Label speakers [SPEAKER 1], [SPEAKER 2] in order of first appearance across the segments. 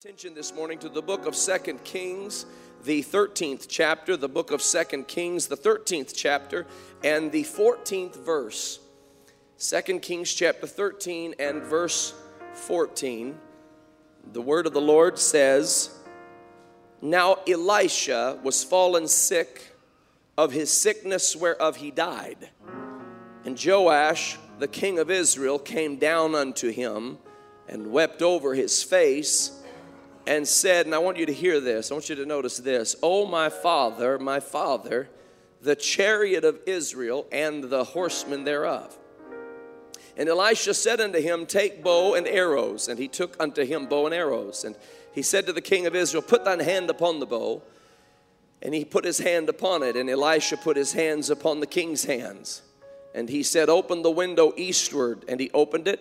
[SPEAKER 1] attention this morning to the book of Second Kings, the 13th chapter, the book of Second Kings, the 13th chapter, and the 14th verse. Second Kings chapter 13 and verse 14. The word of the Lord says, Now Elisha was fallen sick of his sickness whereof he died. And Joash, the king of Israel, came down unto him and wept over his face and said, and I want you to hear this, I want you to notice this Oh, my father, my father, the chariot of Israel and the horsemen thereof. And Elisha said unto him, Take bow and arrows. And he took unto him bow and arrows. And he said to the king of Israel, Put thine hand upon the bow. And he put his hand upon it. And Elisha put his hands upon the king's hands. And he said, Open the window eastward. And he opened it.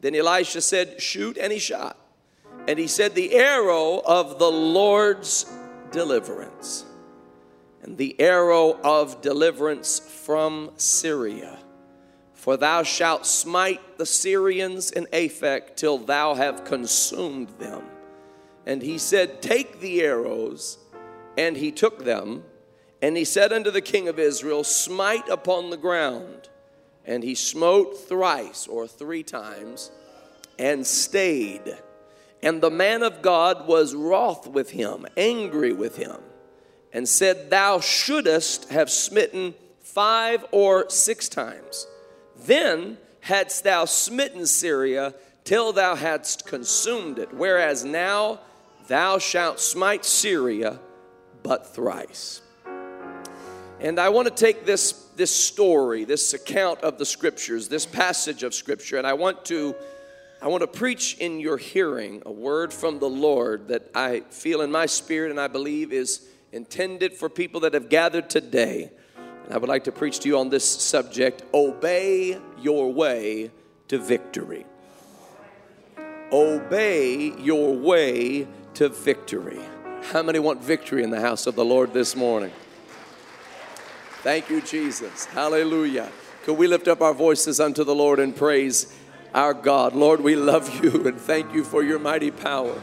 [SPEAKER 1] Then Elisha said, Shoot. And he shot. And he said, The arrow of the Lord's deliverance, and the arrow of deliverance from Syria. For thou shalt smite the Syrians in Aphek till thou have consumed them. And he said, Take the arrows. And he took them. And he said unto the king of Israel, Smite upon the ground. And he smote thrice or three times and stayed. And the man of God was wroth with him, angry with him, and said, Thou shouldest have smitten five or six times. Then hadst thou smitten Syria till thou hadst consumed it, whereas now thou shalt smite Syria but thrice. And I want to take this, this story, this account of the scriptures, this passage of scripture, and I want to I want to preach in your hearing a word from the Lord that I feel in my spirit and I believe is intended for people that have gathered today. And I would like to preach to you on this subject Obey your way to victory. Obey your way to victory. How many want victory in the house of the Lord this morning? Thank you, Jesus. Hallelujah. Could we lift up our voices unto the Lord in praise? Our God. Lord, we love you and thank you for your mighty power.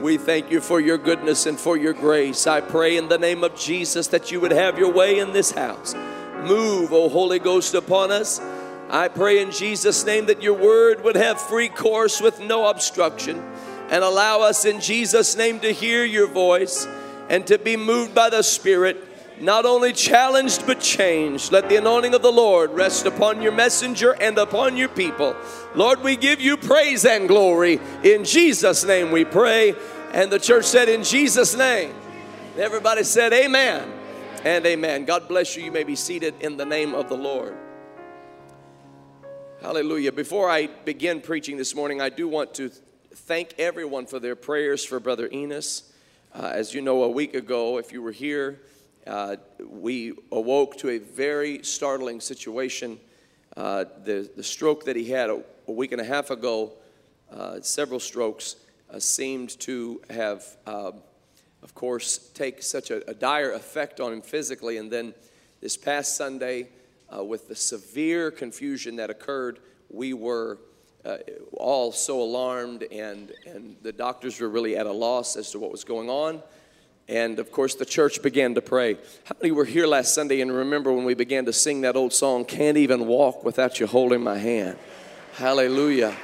[SPEAKER 1] We thank you for your goodness and for your grace. I pray in the name of Jesus that you would have your way in this house. Move, O Holy Ghost, upon us. I pray in Jesus' name that your word would have free course with no obstruction and allow us in Jesus' name to hear your voice and to be moved by the Spirit not only challenged but changed. Let the anointing of the Lord rest upon your messenger and upon your people. Lord, we give you praise and glory. In Jesus' name we pray. And the church said, In Jesus' name. Everybody said, Amen and amen. God bless you. You may be seated in the name of the Lord. Hallelujah. Before I begin preaching this morning, I do want to thank everyone for their prayers for Brother Enos. Uh, as you know, a week ago, if you were here, uh, we awoke to a very startling situation. Uh, the, the stroke that he had a, a week and a half ago, uh, several strokes, uh, seemed to have, um, of course, take such a, a, dire effect on him physically. And then this past Sunday, uh, with the severe confusion that occurred, we were all so alarmed, and, and the doctors were really at a loss as to what was going on. And of course, the church began to pray. How many were here last Sunday and remember when we began to sing that old song, Can't Even Walk Without You Holding My Hand? Hallelujah.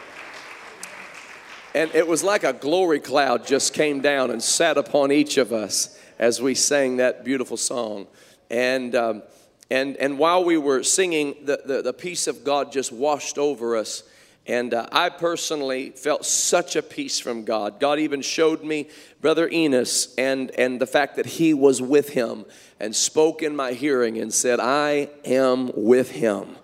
[SPEAKER 1] And it was like a glory cloud just came down and sat upon each of us as we sang that beautiful song. And, um, and, and while we were singing, the, the, the peace of God just washed over us. And uh, I personally felt such a peace from God. God even showed me Brother Enos and, and the fact that he was with him and spoke in my hearing and said, I am with him.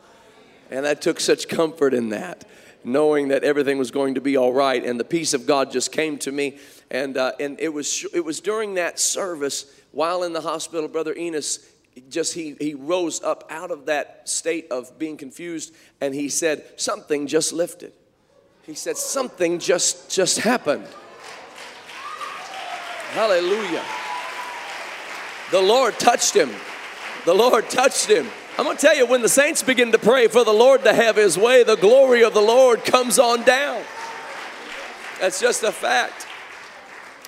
[SPEAKER 1] And I took such comfort in that, knowing that everything was going to be all right. And the peace of God just came to me. And, uh, and it, was, it was during that service, while in the hospital, Brother Enos just he, he rose up out of that state of being confused and he said something just lifted. He said something just just happened. Hallelujah. The lord touched him. The lord touched him. I'm going to tell you when the saints begin to pray for the lord to have his way the glory of the lord comes on down. That's just a fact.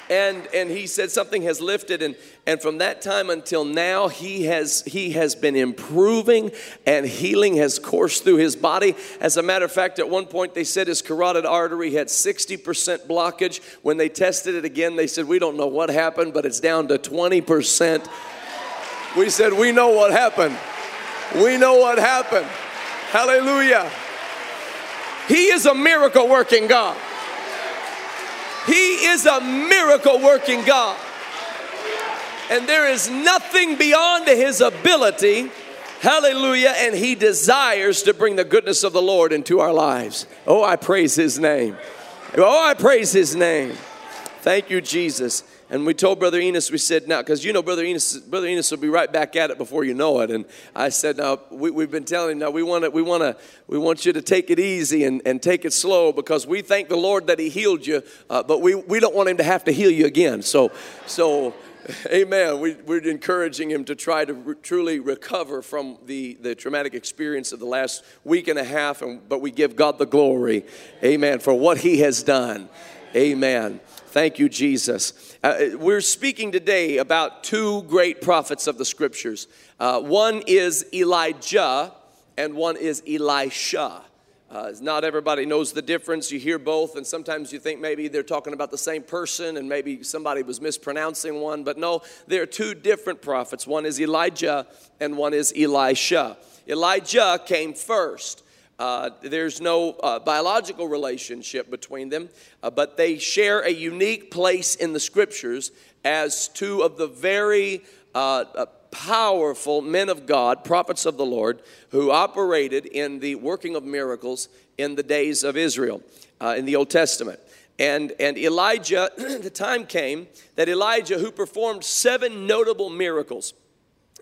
[SPEAKER 1] And and he said something has lifted and and from that time until now he has he has been improving and healing has coursed through his body. As a matter of fact at one point they said his carotid artery had 60% blockage. When they tested it again they said we don't know what happened but it's down to 20% we said we know what happened. We know what happened. Hallelujah. He is a miracle working god. He is a miracle working God. And there is nothing beyond his ability. Hallelujah. And he desires to bring the goodness of the Lord into our lives. Oh, I praise his name. Oh, I praise his name. Thank you, Jesus. And we told Brother Enos, we said, now, because you know Brother Enos, Brother Enos will be right back at it before you know it. And I said, now, we, have been telling him, now, we want to, we want to, we want you to take it easy and, and take it slow because we thank the Lord that he healed you, uh, but we, we don't want him to have to heal you again. So, so, amen. We, we're encouraging him to try to re- truly recover from the, the traumatic experience of the last week and a half, and, but we give God the glory, amen, for what he has done. Amen. Thank you, Jesus. Uh, we're speaking today about two great prophets of the scriptures. Uh, one is Elijah, and one is Elisha. Uh, not everybody knows the difference. You hear both, and sometimes you think maybe they're talking about the same person and maybe somebody was mispronouncing one. But no, they're two different prophets. One is Elijah, and one is Elisha. Elijah came first. Uh, there's no uh, biological relationship between them, uh, but they share a unique place in the scriptures as two of the very uh, uh, powerful men of God, prophets of the Lord, who operated in the working of miracles in the days of Israel uh, in the Old Testament. And, and Elijah, the time came that Elijah, who performed seven notable miracles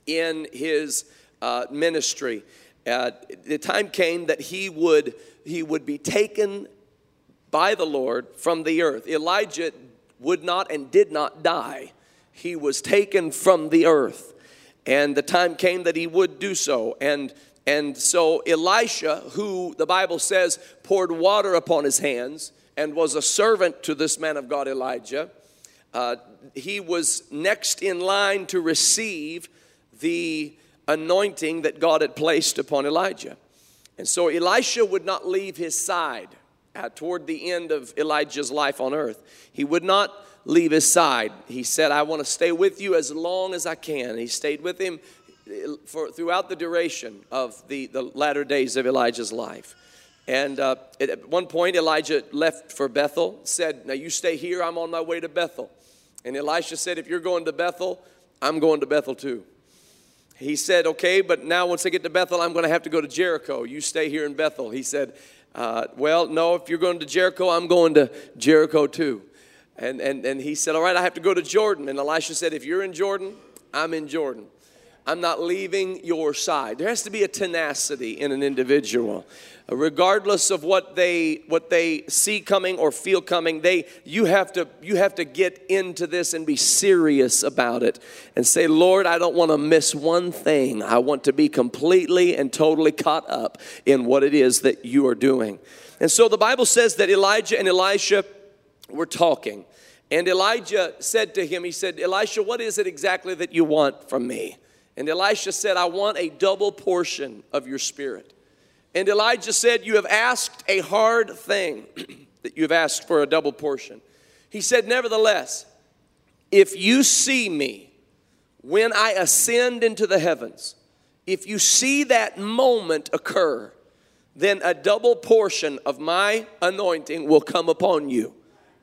[SPEAKER 1] in his ministry, uh, the time came that he would, he would be taken by the Lord from the earth. Elijah would not and did not die, he was taken from the earth. And the time came that he would do so. And, and so Elisha, who the Bible says poured water upon his hands and was a servant to this man of God, Elijah, uh, he was next in line to receive the anointing that God had placed upon Elijah. And so Elisha would not leave his side uh, toward the end of Elijah's life on earth. He would not leave his side. He said, I want to stay with you as long as I can. He stayed with him uh, for, throughout the duration of the, the latter days of Elijah's life. And uh, at one point, Elijah left for Bethel, said, Now you stay here, I'm on my way to Bethel. And Elisha said, If you're going to Bethel, I'm going to Bethel too he said, Okay, but now once I get to Bethel, I'm going to have to go to Jericho. You stay here in Bethel. He said, uh, Well, no, if you're going to Jericho, I'm going to Jericho too. And, and, and he said, All right, I have to go to Jordan. And Elisha said, If you're in Jordan, I'm in Jordan. I'm not leaving your side. There has to be a tenacity in an individual. Regardless of what they what they see coming or feel coming, they you have to you have to get into this and be serious about it and say, "Lord, I don't want to miss one thing. I want to be completely and totally caught up in what it is that you are doing." And so the Bible says that Elijah and Elisha were talking. And Elijah said to him, he said, "Elisha, what is it exactly that you want from me?" And Elisha said, I want a double portion of your spirit. And Elijah said, You have asked a hard thing, that you have asked for a double portion. He said, Nevertheless, if you see me when I ascend into the heavens, if you see that moment occur, then a double portion of my anointing will come upon you.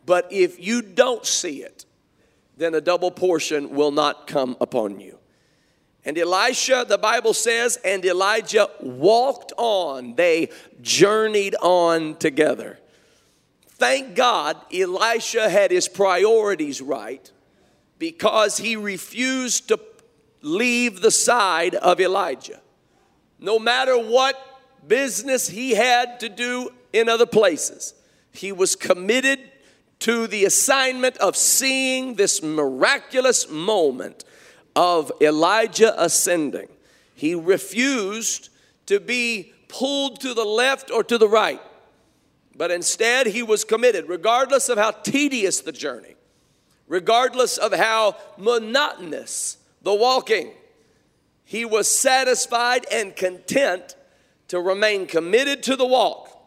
[SPEAKER 1] But if you don't see it, then a double portion will not come upon you. And Elisha, the Bible says, and Elijah walked on. They journeyed on together. Thank God Elisha had his priorities right because he refused to leave the side of Elijah. No matter what business he had to do in other places, he was committed to the assignment of seeing this miraculous moment of Elijah ascending. He refused to be pulled to the left or to the right, but instead he was committed, regardless of how tedious the journey, regardless of how monotonous the walking. He was satisfied and content to remain committed to the walk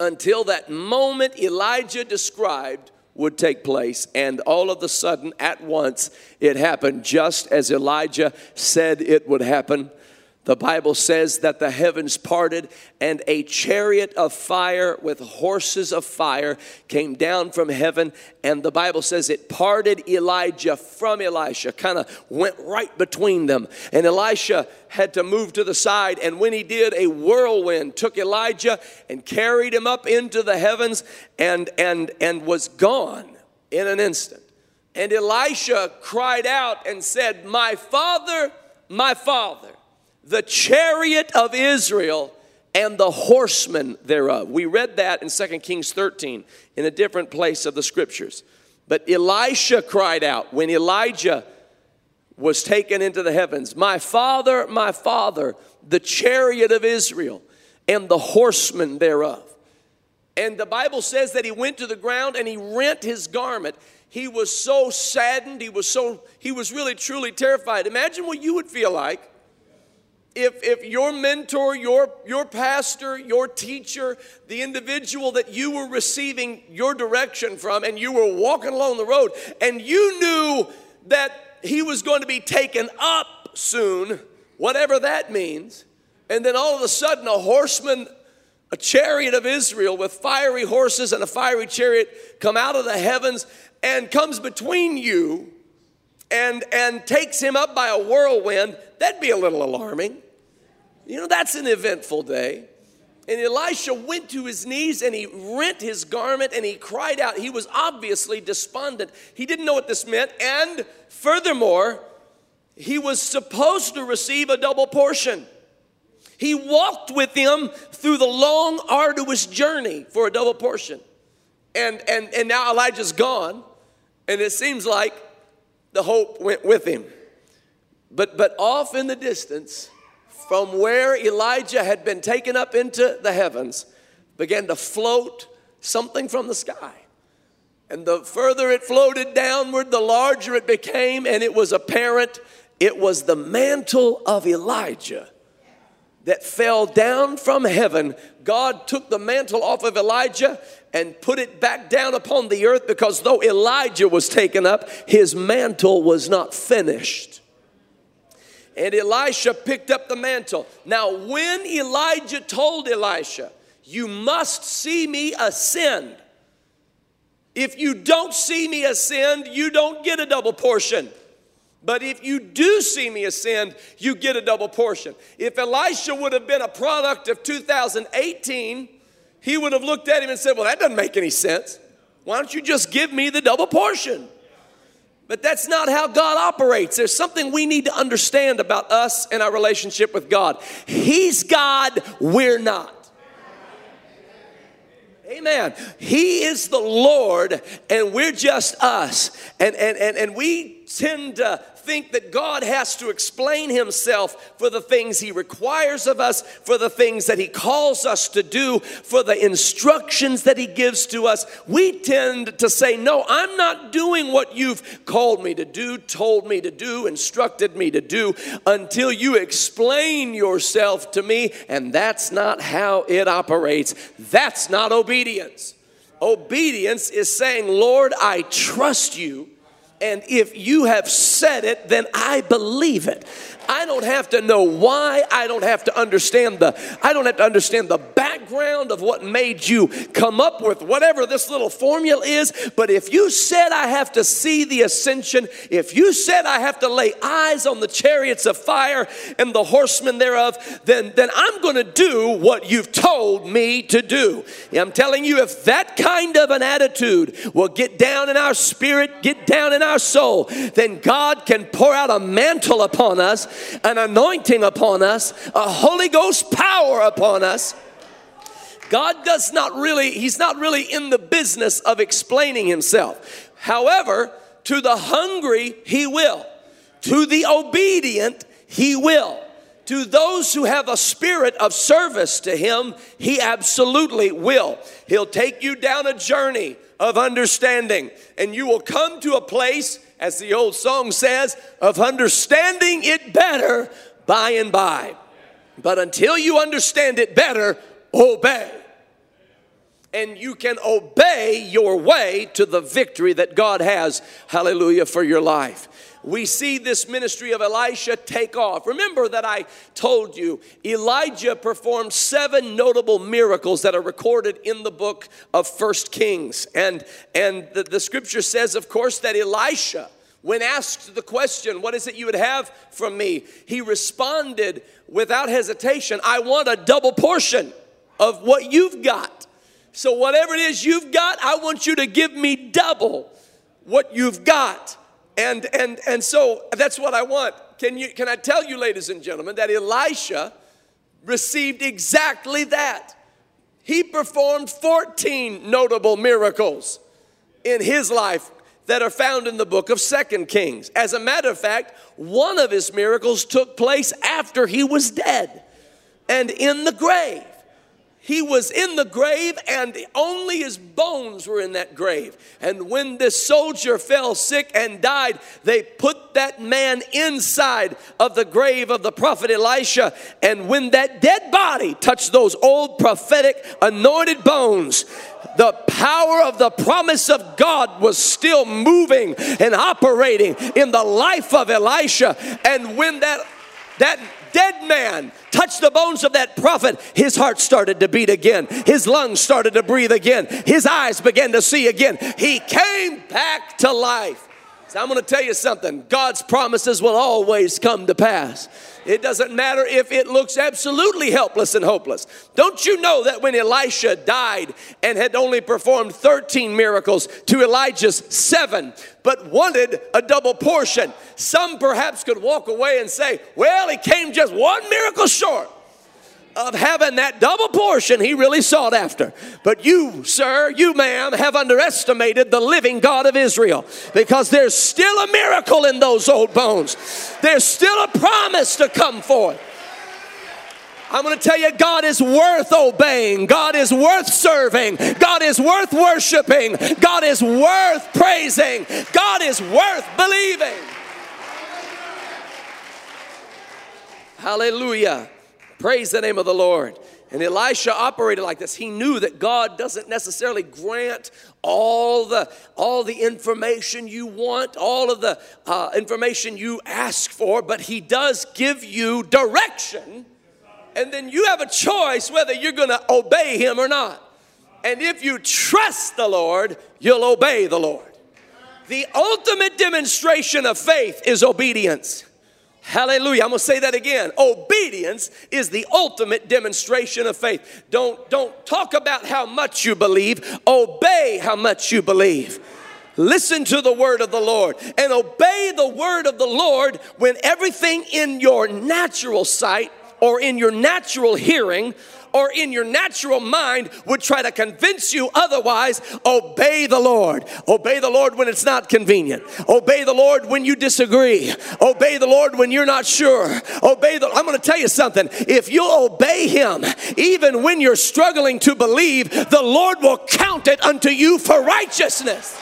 [SPEAKER 1] until that moment Elijah described would take place. And all of a sudden, at once, it happened just as Elijah said it would happen. The Bible says that the heavens parted and a chariot of fire with horses of fire came down from heaven. And the Bible says it parted Elijah from Elisha, kind of went right between them. And Elisha had to move to the side. And when he did, a whirlwind took Elijah and carried him up into the heavens and, and, and was gone in an instant. And Elisha cried out and said, My father, my father the chariot of Israel and the horsemen thereof. We read that in 2 Kings 13 in a different place of the scriptures. But Elisha cried out when Elijah was taken into the heavens, My father, my father, the chariot of Israel and the horsemen thereof. And the Bible says that he went to the ground and he rent his garment. He was so saddened, he was so he was really truly terrified. Imagine what you would feel like if, if your mentor, your, your pastor, your teacher, the individual that you were receiving your direction from, and you were walking along the road, and you knew that he was going to be taken up soon, whatever that means, and then all of a sudden a horseman, a chariot of Israel with fiery horses and a fiery chariot come out of the heavens and comes between you and, and takes him up by a whirlwind, that'd be a little alarming. You know, that's an eventful day. And Elisha went to his knees and he rent his garment and he cried out. He was obviously despondent. He didn't know what this meant. And furthermore, he was supposed to receive a double portion. He walked with him through the long, arduous journey for a double portion. And, and, and now Elijah's gone, and it seems like the hope went with him. But, but off in the distance, from where Elijah had been taken up into the heavens began to float something from the sky. And the further it floated downward, the larger it became, and it was apparent it was the mantle of Elijah that fell down from heaven. God took the mantle off of Elijah and put it back down upon the earth because though Elijah was taken up, his mantle was not finished. And Elisha picked up the mantle. Now, when Elijah told Elisha, You must see me ascend. If you don't see me ascend, you don't get a double portion. But if you do see me ascend, you get a double portion. If Elisha would have been a product of 2018, he would have looked at him and said, Well, that doesn't make any sense. Why don't you just give me the double portion? But that's not how God operates. There's something we need to understand about us and our relationship with God. He's God, we're not. Amen. He is the Lord, and we're just us. And, and, and, and we tend to think that God has to explain himself for the things he requires of us, for the things that he calls us to do, for the instructions that he gives to us. We tend to say, No, I'm not doing what you've called me to do, told me to do, instructed me to do until you explain yourself to me. And that's not how it operates. That's not obedience. Obedience is saying, Lord, I trust you and if you have said it, then I believe it. I don't have to know why. I don't have to understand the I don't have to understand the background of what made you come up with whatever this little formula is, but if you said I have to see the ascension, if you said I have to lay eyes on the chariots of fire and the horsemen thereof, then then I'm going to do what you've told me to do. I'm telling you if that kind of an attitude will get down in our spirit, get down in our soul, then God can pour out a mantle upon us an anointing upon us, a Holy Ghost power upon us. God does not really, He's not really in the business of explaining Himself. However, to the hungry, He will. To the obedient, He will. To those who have a spirit of service to Him, He absolutely will. He'll take you down a journey of understanding. And you will come to a place, as the old song says, of understanding it better by and by. But until you understand it better, obey. And you can obey your way to the victory that God has, hallelujah, for your life we see this ministry of Elisha take off. Remember that I told you Elijah performed seven notable miracles that are recorded in the book of First Kings. And, and the, the scripture says, of course, that Elisha, when asked the question, What is it you would have from me? he responded without hesitation, I want a double portion of what you've got. So, whatever it is you've got, I want you to give me double what you've got. And, and, and so that's what I want. Can, you, can I tell you, ladies and gentlemen, that Elisha received exactly that? He performed 14 notable miracles in his life that are found in the book of Second Kings. As a matter of fact, one of his miracles took place after he was dead and in the grave. He was in the grave, and only his bones were in that grave. And when this soldier fell sick and died, they put that man inside of the grave of the prophet Elisha. And when that dead body touched those old prophetic anointed bones, the power of the promise of God was still moving and operating in the life of Elisha. And when that that dead man touched the bones of that prophet, his heart started to beat again. His lungs started to breathe again. His eyes began to see again. He came back to life. So I'm going to tell you something God's promises will always come to pass. It doesn't matter if it looks absolutely helpless and hopeless. Don't you know that when Elisha died and had only performed 13 miracles to Elijah's seven, but wanted a double portion, some perhaps could walk away and say, well, he came just one miracle short of having that double portion he really sought after. But you, sir, you, ma'am, have underestimated the living God of Israel because there's still a miracle in those old bones. There's still a promise to come forth. I'm going to tell you, God is worth obeying. God is worth serving. God is worth worshiping. God is worth praising. God is worth believing. Hallelujah. Praise the name of the Lord. And Elisha operated like this. He knew that God doesn't necessarily grant all the all the information you want, all of the uh, information you ask for, but He does give you direction, and then you have a choice whether you're going to obey Him or not. And if you trust the Lord, you'll obey the Lord. The ultimate demonstration of faith is obedience. Hallelujah. I'm going to say that again. Obedience is the ultimate demonstration of faith. Don't, don't talk about how much you believe, obey how much you believe. Listen to the word of the Lord and obey the word of the Lord when everything in your natural sight or in your natural hearing or in your natural mind would try to convince you otherwise, obey the Lord. Obey the Lord when it's not convenient. Obey the Lord when you disagree. Obey the Lord when you're not sure. Obey the I'm going to tell you something. If you obey him even when you're struggling to believe, the Lord will count it unto you for righteousness.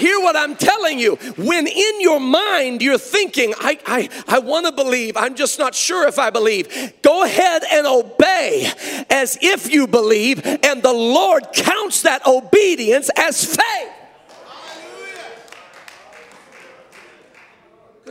[SPEAKER 1] Hear what I'm telling you. When in your mind you're thinking, I, I, I want to believe, I'm just not sure if I believe, go ahead and obey as if you believe, and the Lord counts that obedience as faith.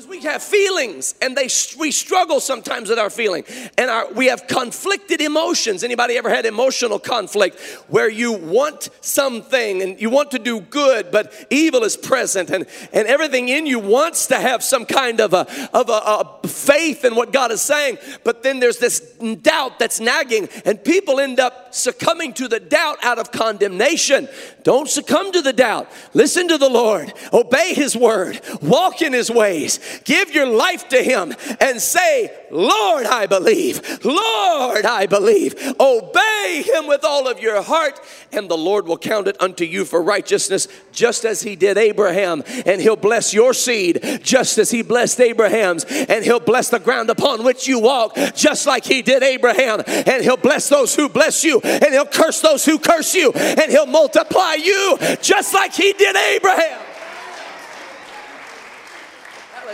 [SPEAKER 1] We have feelings and they we struggle sometimes with our feeling and our, we have conflicted emotions. Anybody ever had emotional conflict where you want something and you want to do good, but evil is present and, and everything in you wants to have some kind of a, of a, a faith in what God is saying, but then there's this doubt that's nagging and people end up succumbing to the doubt out of condemnation. Don't succumb to the doubt. Listen to the Lord. Obey his word. Walk in his ways give your life to Him and say, Lord, I believe. Lord, I believe. Obey Him with all of your heart, and the Lord will count it unto you for righteousness, just as He did Abraham. And He'll bless your seed, just as He blessed Abraham's. And He'll bless the ground upon which you walk, just like He did Abraham. And He'll bless those who bless you, and He'll curse those who curse you, and He'll multiply you, just like He did Abraham.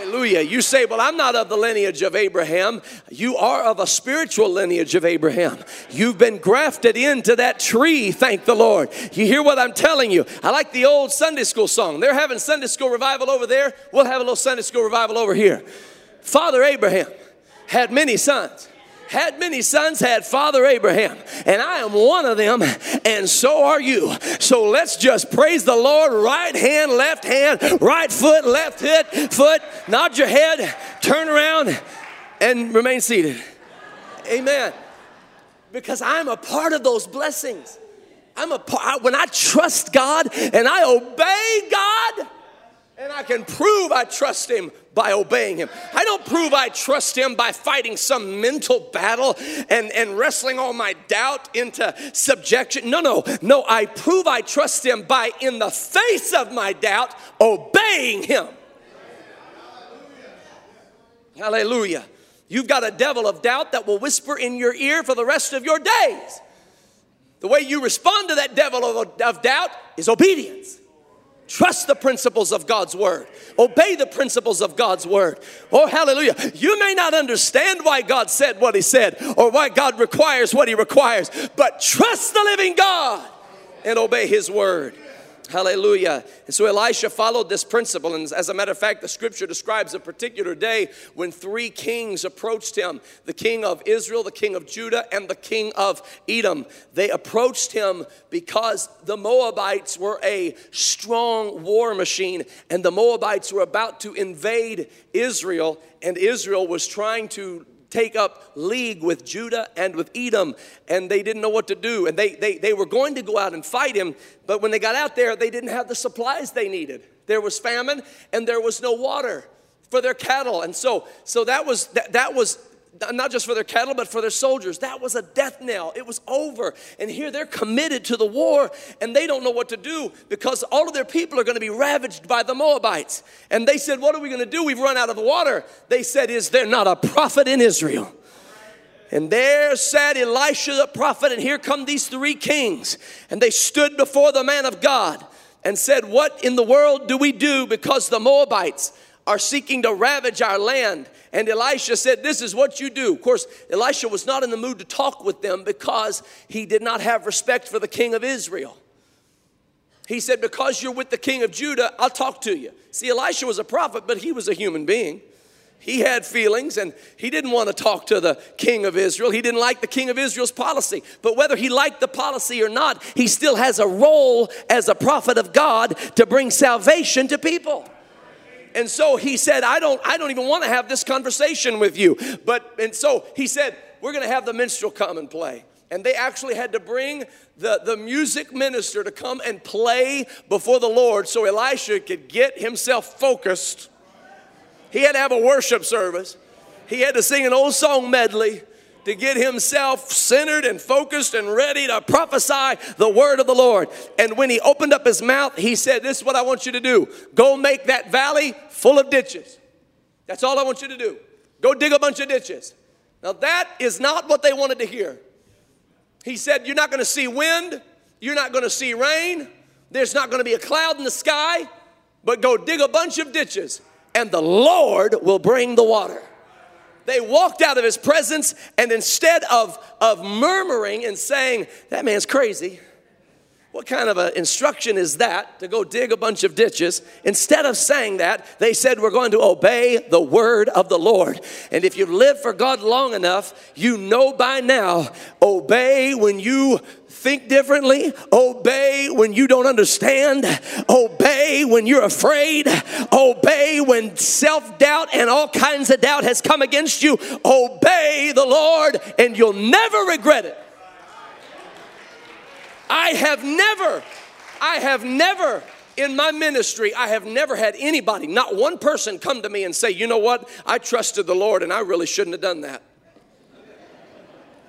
[SPEAKER 1] Hallelujah. You say, Well, I'm not of the lineage of Abraham. You are of a spiritual lineage of Abraham. You've been grafted into that tree, thank the Lord. You hear what I'm telling you? I like the old Sunday school song. They're having Sunday school revival over there. We'll have a little Sunday school revival over here. Father Abraham had many sons had many sons, had Father Abraham, and I am one of them, and so are you. So let's just praise the Lord right hand, left hand, right foot, left foot, foot, nod your head, turn around, and remain seated. Amen. Because I'm a part of those blessings. I'm a part, when I trust God and I obey God, and I can prove I trust Him by obeying Him. I don't prove I trust Him by fighting some mental battle and, and wrestling all my doubt into subjection. No, no, no. I prove I trust Him by, in the face of my doubt, obeying Him. Hallelujah. You've got a devil of doubt that will whisper in your ear for the rest of your days. The way you respond to that devil of, of doubt is obedience. Trust the principles of God's word. Obey the principles of God's word. Oh, hallelujah. You may not understand why God said what He said or why God requires what He requires, but trust the living God and obey His word. Hallelujah. And so Elisha followed this principle. And as a matter of fact, the scripture describes a particular day when three kings approached him the king of Israel, the king of Judah, and the king of Edom. They approached him because the Moabites were a strong war machine, and the Moabites were about to invade Israel, and Israel was trying to take up league with Judah and with Edom, and they didn't know what to do. And they, they, they were going to go out and fight him, but when they got out there, they didn't have the supplies they needed. There was famine and there was no water for their cattle. And so, so that was that, that was not just for their cattle, but for their soldiers. That was a death knell. It was over. And here they're committed to the war and they don't know what to do because all of their people are going to be ravaged by the Moabites. And they said, What are we going to do? We've run out of water. They said, Is there not a prophet in Israel? And there sat Elisha the prophet, and here come these three kings. And they stood before the man of God and said, What in the world do we do because the Moabites are seeking to ravage our land. And Elisha said, This is what you do. Of course, Elisha was not in the mood to talk with them because he did not have respect for the king of Israel. He said, Because you're with the king of Judah, I'll talk to you. See, Elisha was a prophet, but he was a human being. He had feelings and he didn't want to talk to the king of Israel. He didn't like the king of Israel's policy. But whether he liked the policy or not, he still has a role as a prophet of God to bring salvation to people. And so he said, I don't, I don't even want to have this conversation with you. But, and so he said, we're going to have the minstrel come and play. And they actually had to bring the, the music minister to come and play before the Lord so Elisha could get himself focused. He had to have a worship service. He had to sing an old song medley to get himself centered and focused and ready to prophesy the word of the Lord. And when he opened up his mouth, he said, This is what I want you to do go make that valley full of ditches. That's all I want you to do. Go dig a bunch of ditches. Now, that is not what they wanted to hear. He said, You're not going to see wind, you're not going to see rain, there's not going to be a cloud in the sky, but go dig a bunch of ditches, and the Lord will bring the water they walked out of his presence, and instead of, of murmuring and saying, That man's crazy, what kind of an instruction is that to go dig a bunch of ditches? Instead of saying that, they said, We're going to obey the word of the Lord. And if you live for God long enough, you know by now, obey when you think differently, obey when you don't understand, obey when you're afraid, obey when self doubt and all kinds of doubt has come against you. Obey the Lord, and you'll never regret it. I have never, I have never in my ministry, I have never had anybody, not one person, come to me and say, you know what, I trusted the Lord and I really shouldn't have done that.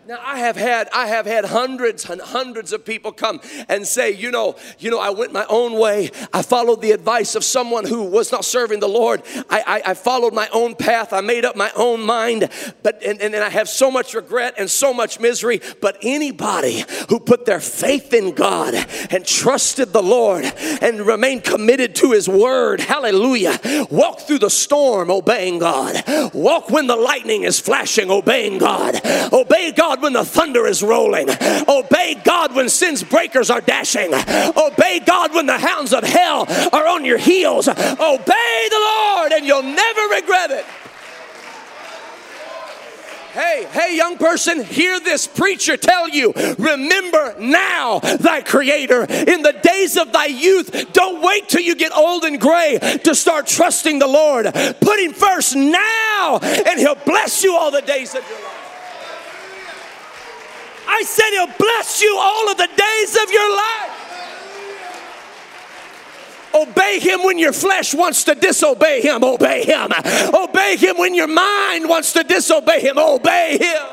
[SPEAKER 1] Now I have had I have had hundreds and hundreds of people come and say, you know, you know, I went my own way. I followed the advice of someone who was not serving the Lord. I, I, I followed my own path. I made up my own mind. But and, and, and I have so much regret and so much misery. But anybody who put their faith in God and trusted the Lord and remained committed to his word, hallelujah, walk through the storm obeying God. Walk when the lightning is flashing, obeying God. Obey God God when the thunder is rolling. Obey God when sin's breakers are dashing. Obey God when the hounds of hell are on your heels. Obey the Lord and you'll never regret it. Hey, hey, young person, hear this preacher tell you remember now thy creator in the days of thy youth. Don't wait till you get old and gray to start trusting the Lord. Put him first now, and he'll bless you all the days of your life. I said He'll bless you all of the days of your life. Obey him when your flesh wants to disobey him. Obey him. Obey him when your mind wants to disobey him. Obey him.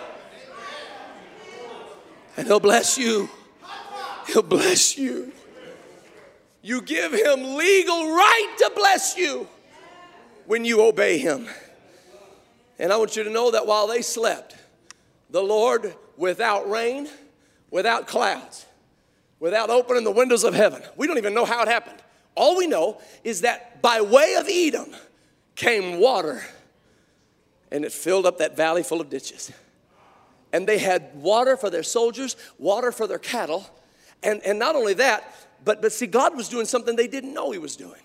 [SPEAKER 1] And he'll bless you. He'll bless you. You give him legal right to bless you when you obey him. And I want you to know that while they slept, the Lord without rain, without clouds, without opening the windows of heaven. We don't even know how it happened. All we know is that by way of Edom came water and it filled up that valley full of ditches. And they had water for their soldiers, water for their cattle. And, and not only that, but, but see, God was doing something they didn't know He was doing.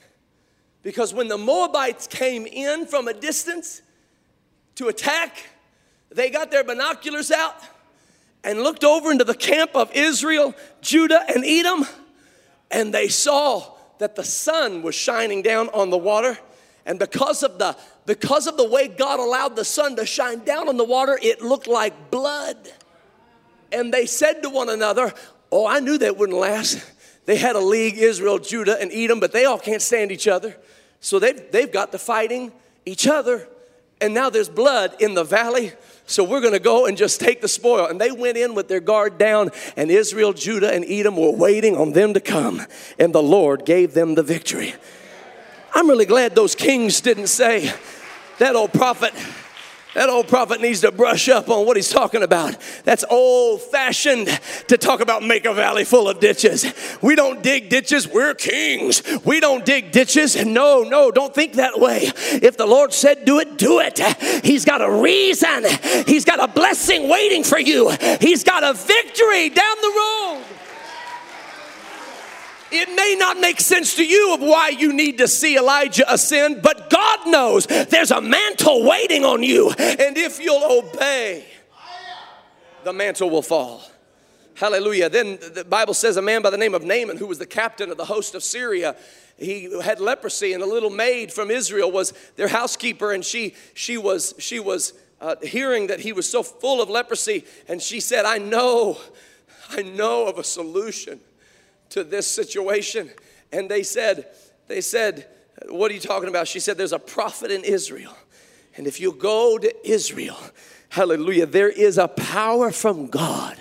[SPEAKER 1] Because when the Moabites came in from a distance to attack, they got their binoculars out and looked over into the camp of Israel, Judah, and Edom, and they saw that the sun was shining down on the water. And because of the because of the way God allowed the sun to shine down on the water, it looked like blood. And they said to one another, Oh, I knew that wouldn't last. They had a league, Israel, Judah, and Edom, but they all can't stand each other. So they've, they've got to fighting each other. And now there's blood in the valley so we're going to go and just take the spoil. And they went in with their guard down, and Israel, Judah, and Edom were waiting on them to come. And the Lord gave them the victory. I'm really glad those kings didn't say, that old prophet that old prophet needs to brush up on what he's talking about. That's old fashioned to talk about make a valley full of ditches. We don't dig ditches, we're kings. We don't dig ditches. No, no, don't think that way. If the Lord said do it, do it. He's got a reason, He's got a blessing waiting for you, He's got a victory down the road. It may not make sense to you of why you need to see Elijah ascend, but God knows there's a mantle waiting on you. And if you'll obey, the mantle will fall. Hallelujah. Then the Bible says a man by the name of Naaman, who was the captain of the host of Syria, he had leprosy, and a little maid from Israel was their housekeeper, and she she was she was uh, hearing that he was so full of leprosy, and she said, "I know, I know of a solution." To this situation. And they said, they said, what are you talking about? She said, there's a prophet in Israel. And if you go to Israel, hallelujah, there is a power from God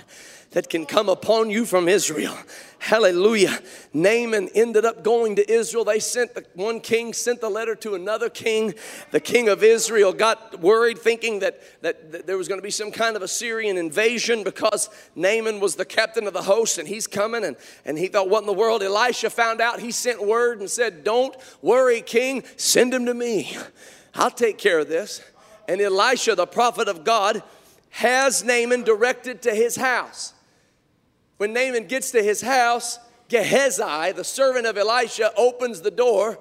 [SPEAKER 1] that can come upon you from Israel. Hallelujah. Naaman ended up going to Israel. They sent the, one king sent the letter to another king. The king of Israel got worried, thinking that, that, that there was going to be some kind of Assyrian invasion because Naaman was the captain of the host and he's coming. And, and he thought, what in the world? Elisha found out. He sent word and said, Don't worry, king, send him to me. I'll take care of this. And Elisha, the prophet of God, has Naaman directed to his house. When Naaman gets to his house, Gehazi, the servant of Elisha, opens the door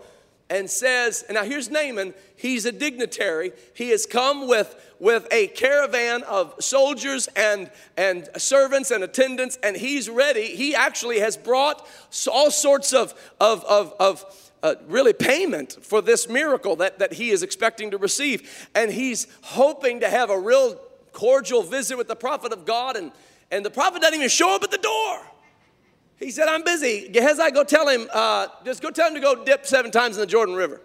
[SPEAKER 1] and says, and now here's Naaman, he's a dignitary. He has come with, with a caravan of soldiers and, and servants and attendants, and he's ready. He actually has brought all sorts of, of, of, of uh, really payment for this miracle that, that he is expecting to receive. And he's hoping to have a real cordial visit with the prophet of God and and the prophet doesn't even show up at the door. He said, I'm busy. Gehazi, go tell him, uh, just go tell him to go dip seven times in the Jordan River.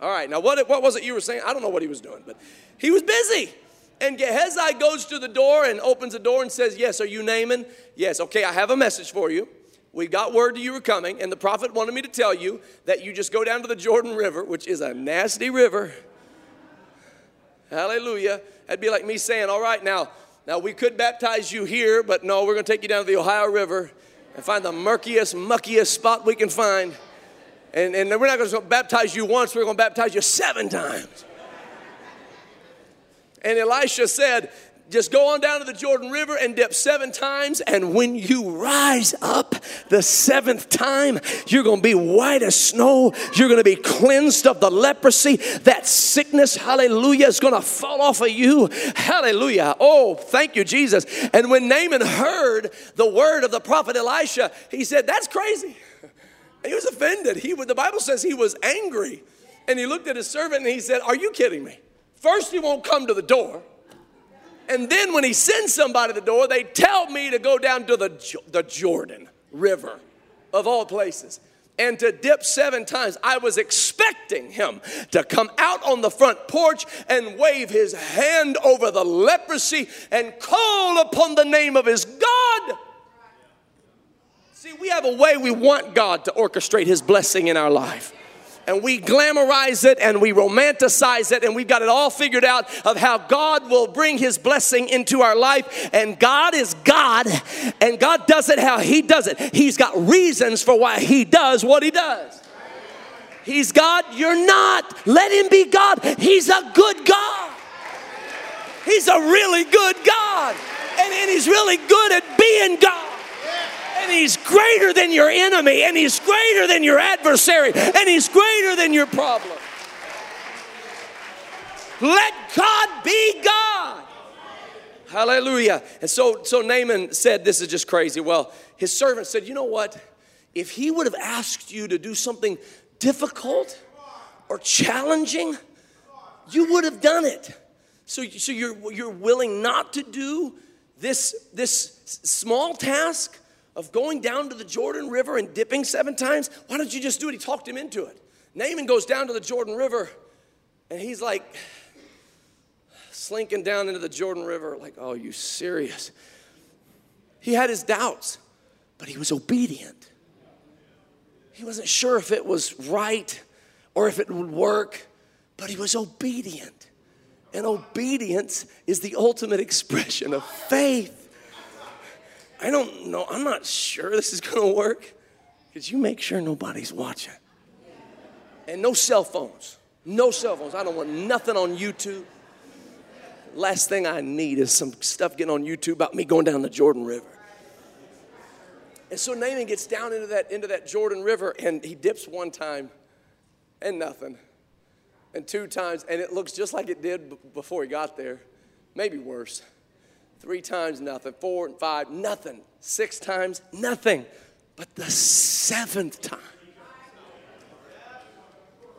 [SPEAKER 1] All right, now what, what was it you were saying? I don't know what he was doing, but he was busy. And Gehazi goes to the door and opens the door and says, Yes, are you Naaman? Yes, okay, I have a message for you. We got word that you were coming, and the prophet wanted me to tell you that you just go down to the Jordan River, which is a nasty river. Hallelujah. That'd be like me saying, All right, now, now we could baptize you here, but no, we're going to take you down to the Ohio River and find the murkiest, muckiest spot we can find. And, and we're not going to baptize you once, we're going to baptize you seven times. And Elisha said, just go on down to the Jordan River and dip seven times. And when you rise up the seventh time, you're going to be white as snow. You're going to be cleansed of the leprosy. That sickness, hallelujah, is going to fall off of you. Hallelujah. Oh, thank you, Jesus. And when Naaman heard the word of the prophet Elisha, he said, That's crazy. He was offended. He, the Bible says he was angry. And he looked at his servant and he said, Are you kidding me? First, he won't come to the door. And then when he sends somebody to the door, they tell me to go down to the, the Jordan River, of all places, and to dip seven times. I was expecting him to come out on the front porch and wave his hand over the leprosy and call upon the name of his God. See, we have a way we want God to orchestrate his blessing in our life and we glamorize it and we romanticize it and we've got it all figured out of how God will bring his blessing into our life and God is God and God does it how he does it. He's got reasons for why he does what he does. He's God, you're not. Let him be God. He's a good God. He's a really good God. And, and he's really good at being God and he's greater than your enemy, and he's greater than your adversary, and he's greater than your problem. Let God be God. Hallelujah. And so, so Naaman said, This is just crazy. Well, his servant said, You know what? If he would have asked you to do something difficult or challenging, you would have done it. So, so you're, you're willing not to do this, this small task of going down to the Jordan River and dipping seven times? Why don't you just do it? He talked him into it. Naaman goes down to the Jordan River and he's like slinking down into the Jordan River, like, oh, you serious? He had his doubts, but he was obedient. He wasn't sure if it was right or if it would work, but he was obedient. And obedience is the ultimate expression of faith. I don't know, I'm not sure this is gonna work. Could you make sure nobody's watching? And no cell phones. No cell phones. I don't want nothing on YouTube. Last thing I need is some stuff getting on YouTube about me going down the Jordan River. And so Naaman gets down into that, into that Jordan River and he dips one time and nothing. And two times, and it looks just like it did b- before he got there, maybe worse. Three times, nothing. Four and five, nothing. Six times, nothing. But the seventh time.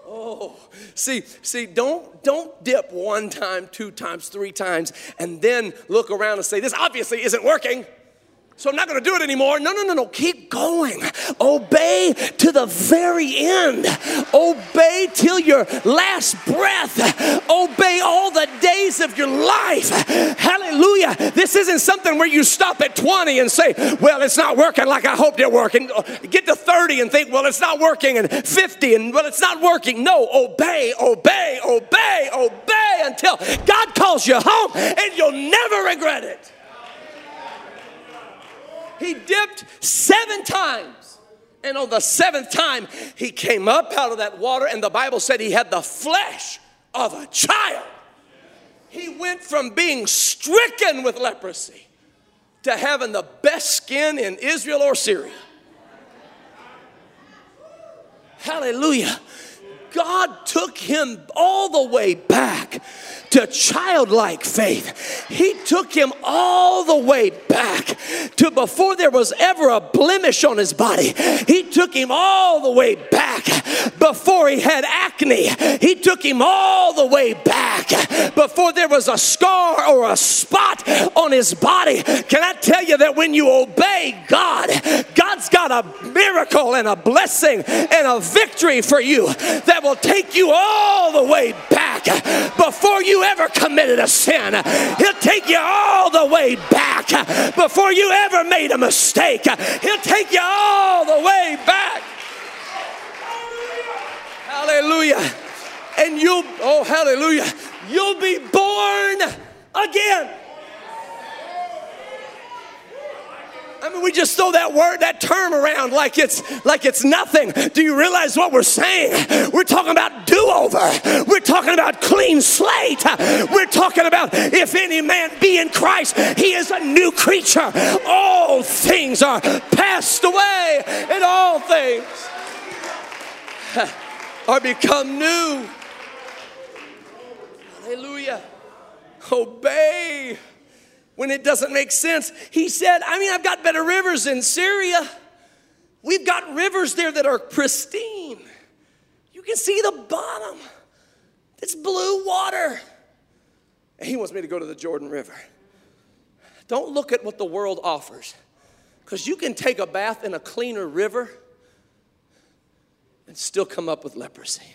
[SPEAKER 1] Oh, see, see, don't don't dip one time, two times, three times, and then look around and say, this obviously isn't working so I'm not going to do it anymore. No, no, no, no. Keep going. Obey to the very end. Obey till your last breath. Obey all the days of your life. Hallelujah. This isn't something where you stop at 20 and say, well, it's not working like I hoped it worked. And get to 30 and think, well, it's not working. And 50 and, well, it's not working. No, obey, obey, obey, obey until God calls you home and you'll never regret it. He dipped seven times. And on the seventh time, he came up out of that water, and the Bible said he had the flesh of a child. He went from being stricken with leprosy to having the best skin in Israel or Syria. Hallelujah. God took him all the way back to childlike faith. He took him all the way back to before there was ever a blemish on his body. He took him all the way back before he had acne. He took him all the way back before there was a scar or a spot on his body. Can I tell you that when you obey God, God's got a miracle and a blessing and a victory for you that will take you all the way back before you ever committed a sin. He'll take you all the way back before you ever made a mistake. He'll take you all the way back. Hallelujah. And you'll, oh, hallelujah, you'll be born again. I mean, we just throw that word, that term around like it's like it's nothing. Do you realize what we're saying? We're talking about do-over. We're talking about clean slate. We're talking about if any man be in Christ, he is a new creature. All things are passed away, and all things are become new. Hallelujah. Obey when it doesn't make sense. He said, I mean, I've got better rivers in Syria. We've got rivers there that are pristine. You can see the bottom. It's blue water. And he wants me to go to the Jordan River. Don't look at what the world offers, because you can take a bath in a cleaner river and still come up with leprosy.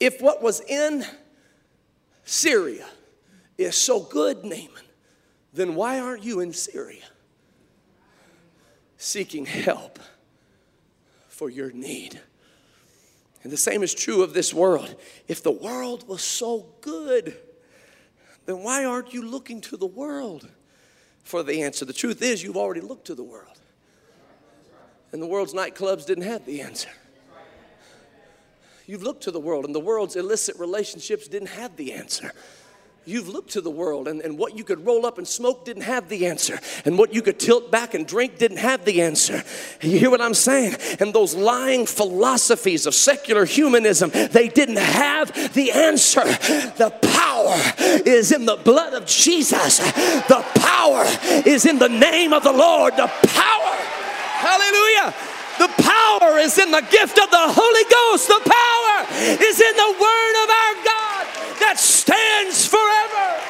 [SPEAKER 1] If what was in Syria is so good, Naaman, then why aren't you in Syria seeking help for your need? And the same is true of this world. If the world was so good, then why aren't you looking to the world for the answer? The truth is, you've already looked to the world. And the world's nightclubs didn't have the answer. You've looked to the world, and the world's illicit relationships didn't have the answer. You've looked to the world, and, and what you could roll up and smoke didn't have the answer. And what you could tilt back and drink didn't have the answer. You hear what I'm saying? And those lying philosophies of secular humanism, they didn't have the answer. The power is in the blood of Jesus, the power is in the name of the Lord. The power, hallelujah. The power is in the gift of the Holy Ghost. The power is in the Word of our God that stands forever.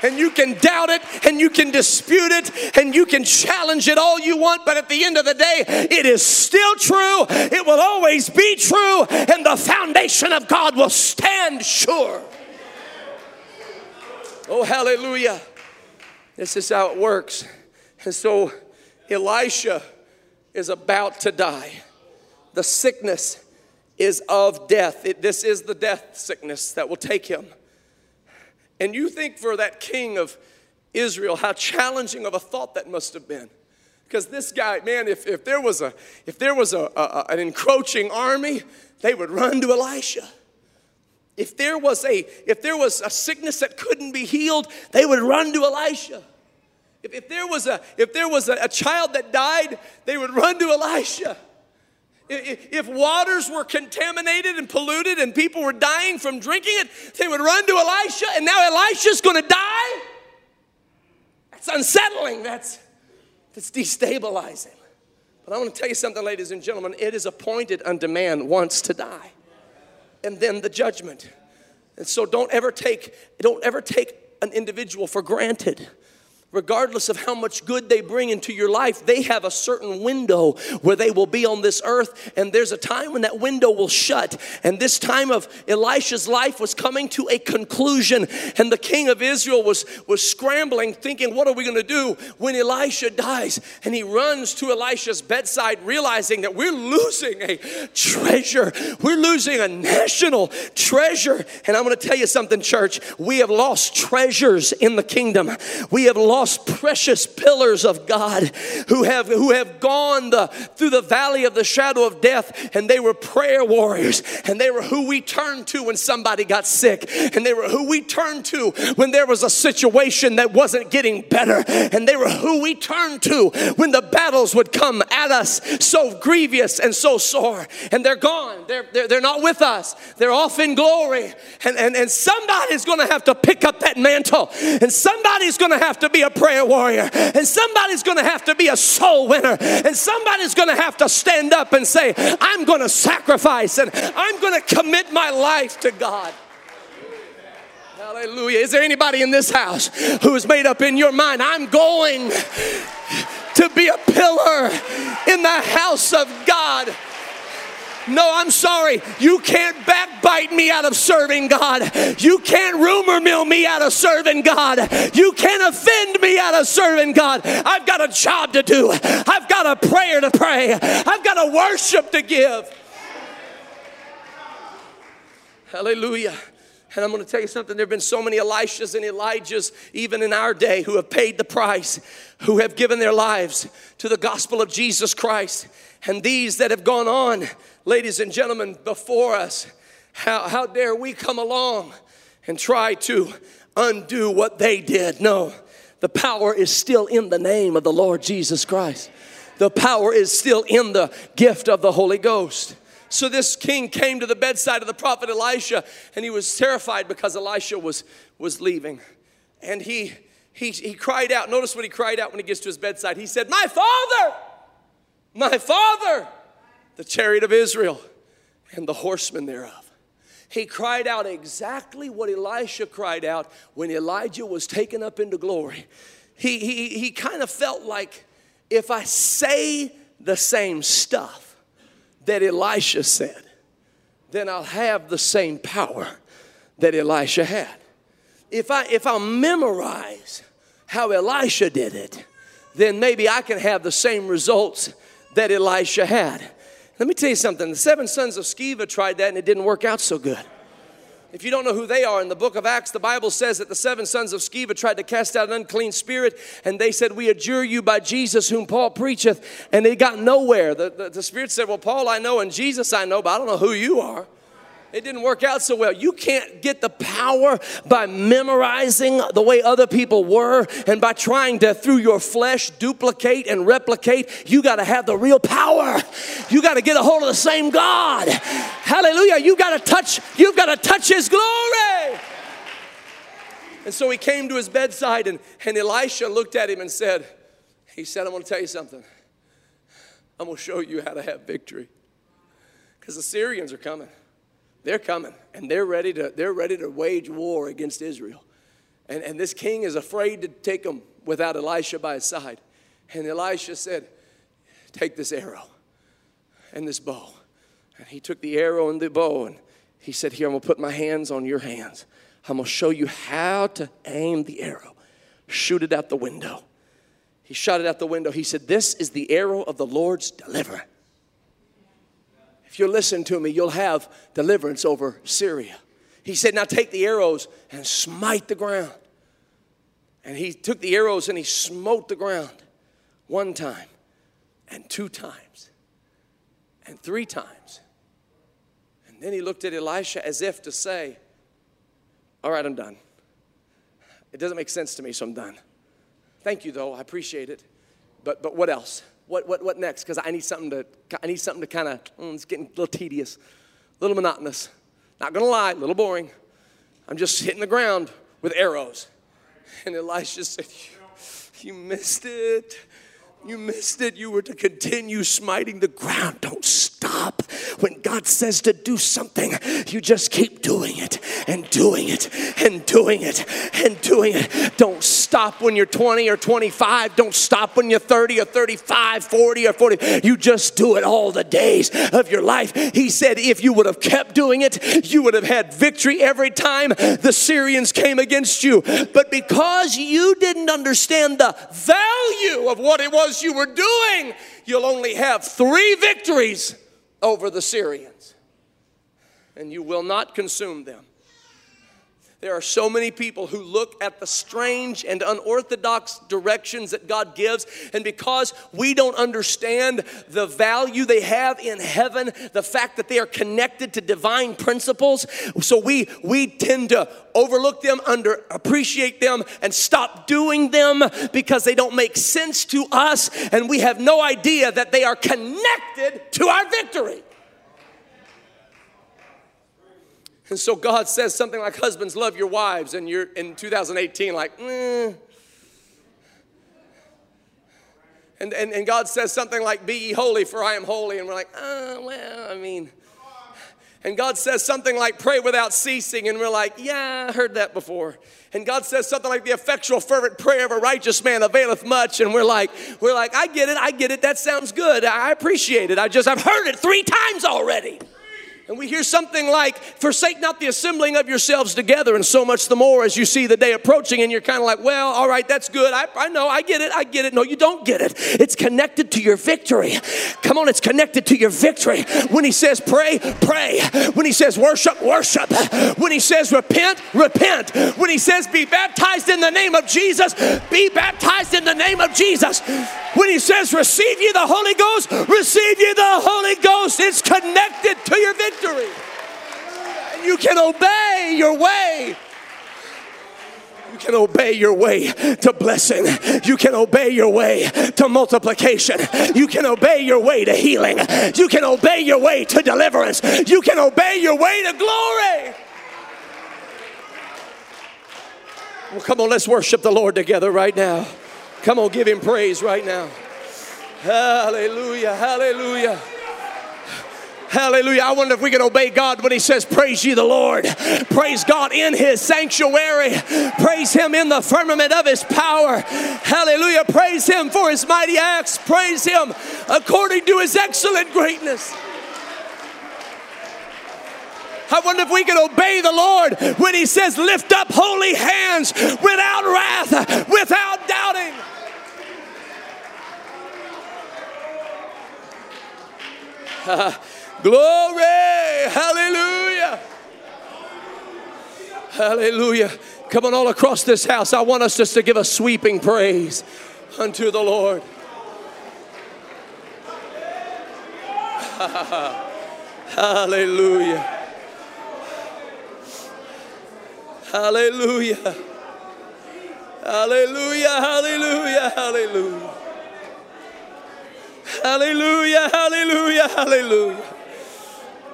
[SPEAKER 1] And you can doubt it and you can dispute it and you can challenge it all you want, but at the end of the day, it is still true. It will always be true, and the foundation of God will stand sure. Oh, hallelujah. This is how it works. And so Elisha is about to die. The sickness is of death. It, this is the death sickness that will take him. And you think for that king of Israel, how challenging of a thought that must have been. Because this guy, man, if, if there was, a, if there was a, a, an encroaching army, they would run to Elisha. If there was a if there was a sickness that couldn't be healed, they would run to Elisha. If, if there was a if there was a, a child that died, they would run to Elisha. If, waters were contaminated and polluted and people were dying from drinking it, they would run to Elisha, and now Elisha's going to die. That's unsettling. That's that's destabilizing. But I want to tell you something, ladies and gentlemen. It is appointed unto man once to die and then the judgment. And so don't ever take don't ever take an individual for granted regardless of how much good they bring into your life, they have a certain window where they will be on this earth, and there's a time when that window will shut. And this time of Elisha's life was coming to a conclusion, and the king of Israel was, was scrambling, thinking, What are we gonna do when Elisha dies? And he runs to Elisha's bedside, realizing that we're losing a treasure, we're losing a national treasure. And I'm gonna tell you something, church, we have lost treasures in the kingdom. We have lost lost precious pillars of God who have, who have gone the, through the valley of the shadow of death and they were prayer warriors and they were who we turned to when somebody got sick and they were who we turned to when there was a situation that wasn't getting better and they were who we turned to when the battles would come at us so grievous and so sore and they're gone. They're, they're, they're not with us. They're off in glory. And, and, and somebody's gonna have to pick up that mantle and somebody's gonna have to be a a prayer warrior, and somebody's going to have to be a soul winner, and somebody's going to have to stand up and say, I'm going to sacrifice and I'm going to commit my life to God. Hallelujah. Is there anybody in this house who has made up in your mind, I'm going to be a pillar in the house of God? No, I'm sorry. You can't backbite me out of serving God. You can't rumor mill me out of serving God. You can't offend me out of serving God. I've got a job to do. I've got a prayer to pray. I've got a worship to give. Hallelujah. And I'm going to tell you something. There have been so many Elishas and Elijahs, even in our day, who have paid the price, who have given their lives to the gospel of Jesus Christ. And these that have gone on, ladies and gentlemen, before us, how, how dare we come along and try to undo what they did? No, the power is still in the name of the Lord Jesus Christ. The power is still in the gift of the Holy Ghost. So this king came to the bedside of the prophet Elisha, and he was terrified because Elisha was, was leaving. And he, he, he cried out. Notice what he cried out when he gets to his bedside. He said, My father, my father, the chariot of Israel and the horsemen thereof. He cried out exactly what Elisha cried out when Elijah was taken up into glory. He, he, he kind of felt like if I say the same stuff, that Elisha said, then I'll have the same power that Elisha had. If I if I memorize how Elisha did it, then maybe I can have the same results that Elisha had. Let me tell you something. The seven sons of Sceva tried that and it didn't work out so good. If you don't know who they are, in the book of Acts, the Bible says that the seven sons of Sceva tried to cast out an unclean spirit, and they said, We adjure you by Jesus whom Paul preacheth, and they got nowhere. The, the, the spirit said, Well, Paul I know, and Jesus I know, but I don't know who you are. It didn't work out so well. You can't get the power by memorizing the way other people were and by trying to, through your flesh, duplicate and replicate. You got to have the real power. You got to get a hold of the same God. Hallelujah. You got to touch, you've got to touch His glory. And so he came to his bedside, and, and Elisha looked at him and said, He said, I'm going to tell you something. I'm going to show you how to have victory. Because the Syrians are coming. They're coming and they're ready to, they're ready to wage war against Israel. And, and this king is afraid to take them without Elisha by his side. And Elisha said, Take this arrow and this bow. And he took the arrow and the bow and he said, Here, I'm gonna put my hands on your hands. I'm gonna show you how to aim the arrow. Shoot it out the window. He shot it out the window. He said, This is the arrow of the Lord's deliverance if you listen to me, you'll have deliverance over Syria. He said, Now take the arrows and smite the ground. And he took the arrows and he smote the ground one time, and two times, and three times. And then he looked at Elisha as if to say, All right, I'm done. It doesn't make sense to me, so I'm done. Thank you, though. I appreciate it. But, but what else? What, what, what next? Because I need something to, I need something to kind of, mm, it's getting a little tedious, a little monotonous. Not gonna lie, a little boring. I'm just hitting the ground with arrows. And Elisha said, You, you missed it. You missed it. You were to continue smiting the ground. Don't stop. When God says to do something, you just keep doing it and doing it and doing it and doing it. Don't stop when you're 20 or 25. Don't stop when you're 30 or 35, 40 or 40. You just do it all the days of your life. He said, if you would have kept doing it, you would have had victory every time the Syrians came against you. But because you didn't understand the value of what it was you were doing, you'll only have three victories over the Syrians, and you will not consume them. There are so many people who look at the strange and unorthodox directions that God gives, and because we don't understand the value they have in heaven, the fact that they are connected to divine principles, so we we tend to overlook them, under appreciate them, and stop doing them because they don't make sense to us, and we have no idea that they are connected to our victory. And so God says something like, Husbands, love your wives. And you're in 2018, like, eh. And, and, and God says something like, Be ye holy, for I am holy. And we're like, Oh, well, I mean. And God says something like, Pray without ceasing. And we're like, Yeah, I heard that before. And God says something like, The effectual, fervent prayer of a righteous man availeth much. And we're like, We're like, I get it, I get it. That sounds good. I appreciate it. I just, I've heard it three times already. And we hear something like, Forsake not the assembling of yourselves together, and so much the more as you see the day approaching, and you're kind of like, Well, all right, that's good. I, I know, I get it, I get it. No, you don't get it. It's connected to your victory. Come on, it's connected to your victory. When he says pray, pray. When he says worship, worship. When he says repent, repent. When he says be baptized in the name of Jesus, be baptized in the name of Jesus. When he says receive ye the Holy Ghost, receive ye the Holy Ghost. It's connected to your victory victory. And you can obey your way. You can obey your way to blessing. You can obey your way to multiplication. You can obey your way to healing. You can obey your way to deliverance. You can obey your way to glory. Well, come on, let's worship the Lord together right now. Come on, give him praise right now. Hallelujah, hallelujah. Hallelujah. I wonder if we can obey God when He says, Praise ye the Lord. Praise God in His sanctuary. Praise Him in the firmament of His power. Hallelujah. Praise Him for His mighty acts. Praise Him according to His excellent greatness. I wonder if we can obey the Lord when He says, Lift up holy hands without wrath, without doubting. Uh, Glory! Hallelujah! Hallelujah. Come on, all across this house, I want us just to give a sweeping praise unto the Lord. Hallelujah. Hallelujah. Hallelujah. Hallelujah. Hallelujah. Hallelujah. Hallelujah. Hallelujah.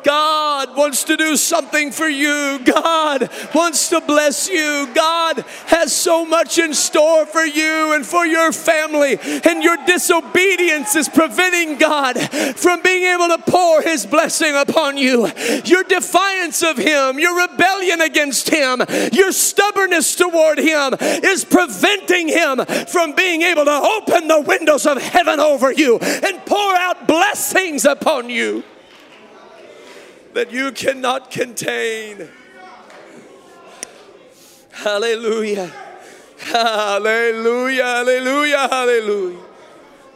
[SPEAKER 1] God wants to do something for you. God wants to bless you. God has so much in store for you and for your family. And your disobedience is preventing God from being able to pour His blessing upon you. Your defiance of Him, your rebellion against Him, your stubbornness toward Him is preventing Him from being able to open the windows of heaven over you and pour out blessings upon you that you cannot contain. Hallelujah. Hallelujah. Hallelujah. Hallelujah.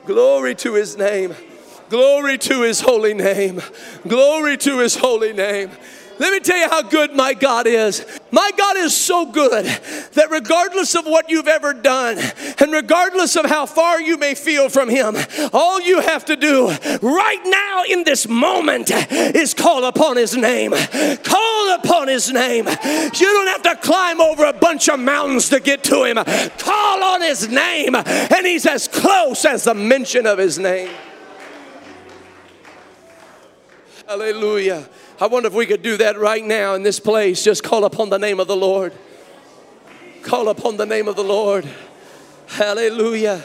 [SPEAKER 1] Glory to his name. Glory to his holy name. Glory to his holy name. Let me tell you how good my God is. My God is so good that regardless of what you've ever done and regardless of how far you may feel from Him, all you have to do right now in this moment is call upon His name. Call upon His name. You don't have to climb over a bunch of mountains to get to Him. Call on His name, and He's as close as the mention of His name. Hallelujah. I wonder if we could do that right now in this place. Just call upon the name of the Lord. Call upon the name of the Lord. Hallelujah.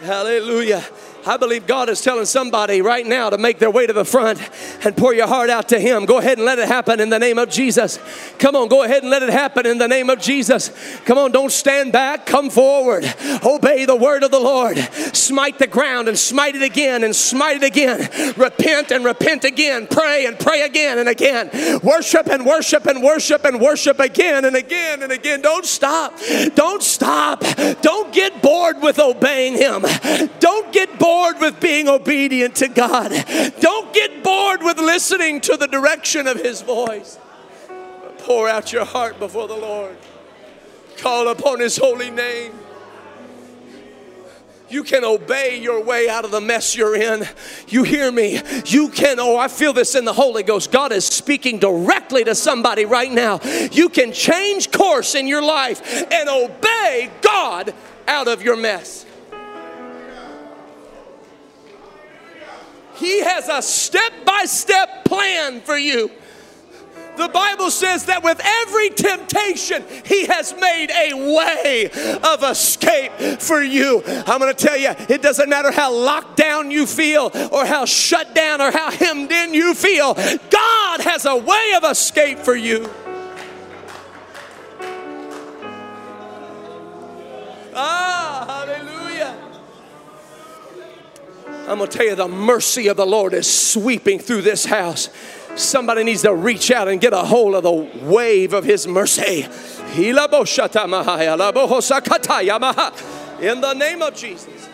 [SPEAKER 1] Hallelujah. I believe God is telling somebody right now to make their way to the front and pour your heart out to Him. Go ahead and let it happen in the name of Jesus. Come on, go ahead and let it happen in the name of Jesus. Come on, don't stand back. Come forward. Obey the word of the Lord. Smite the ground and smite it again and smite it again. Repent and repent again. Pray and pray again and again. Worship and worship and worship and worship again and again and again. Don't stop. Don't stop. Don't get bored with obeying Him. Don't get bored bored with being obedient to God. Don't get bored with listening to the direction of His voice. Pour out your heart before the Lord. Call upon His holy name. You can obey your way out of the mess you're in. You hear me? You can, oh, I feel this in the Holy Ghost. God is speaking directly to somebody right now. You can change course in your life and obey God out of your mess. He has a step by step plan for you.
[SPEAKER 2] The Bible says that with every temptation, He has made a way of escape for you. I'm going to tell you, it doesn't matter how locked down you feel, or how shut down, or how hemmed in you feel, God has a way of escape for you. I'm going to tell you, the mercy of the Lord is sweeping through this house. Somebody needs to reach out and get a hold of the wave of His mercy. In the name of Jesus.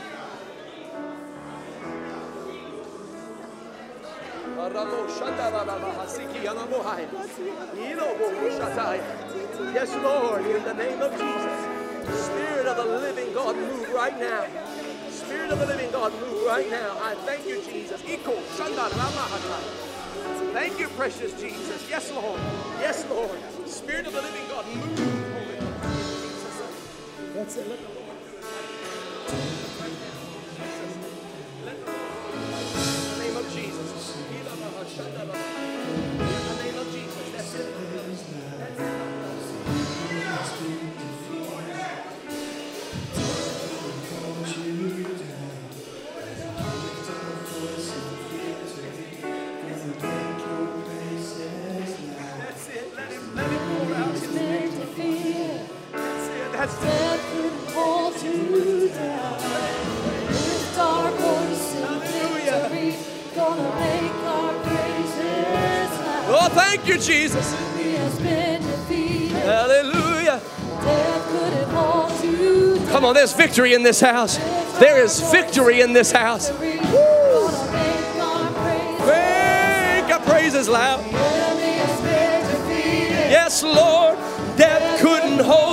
[SPEAKER 2] Yes, Lord, in the name of Jesus. Spirit of the living God, move right now. Spirit of the living God, move right now. I thank you, Jesus. Thank you, precious Jesus. Yes, Lord. Yes, Lord. Spirit of the living God, move. That's it. Let the Lord. In Oh, thank you, Jesus. Hallelujah. Come on, there's victory in this house. There is victory in this house. Make our praises loud. Yes, Lord, death couldn't hold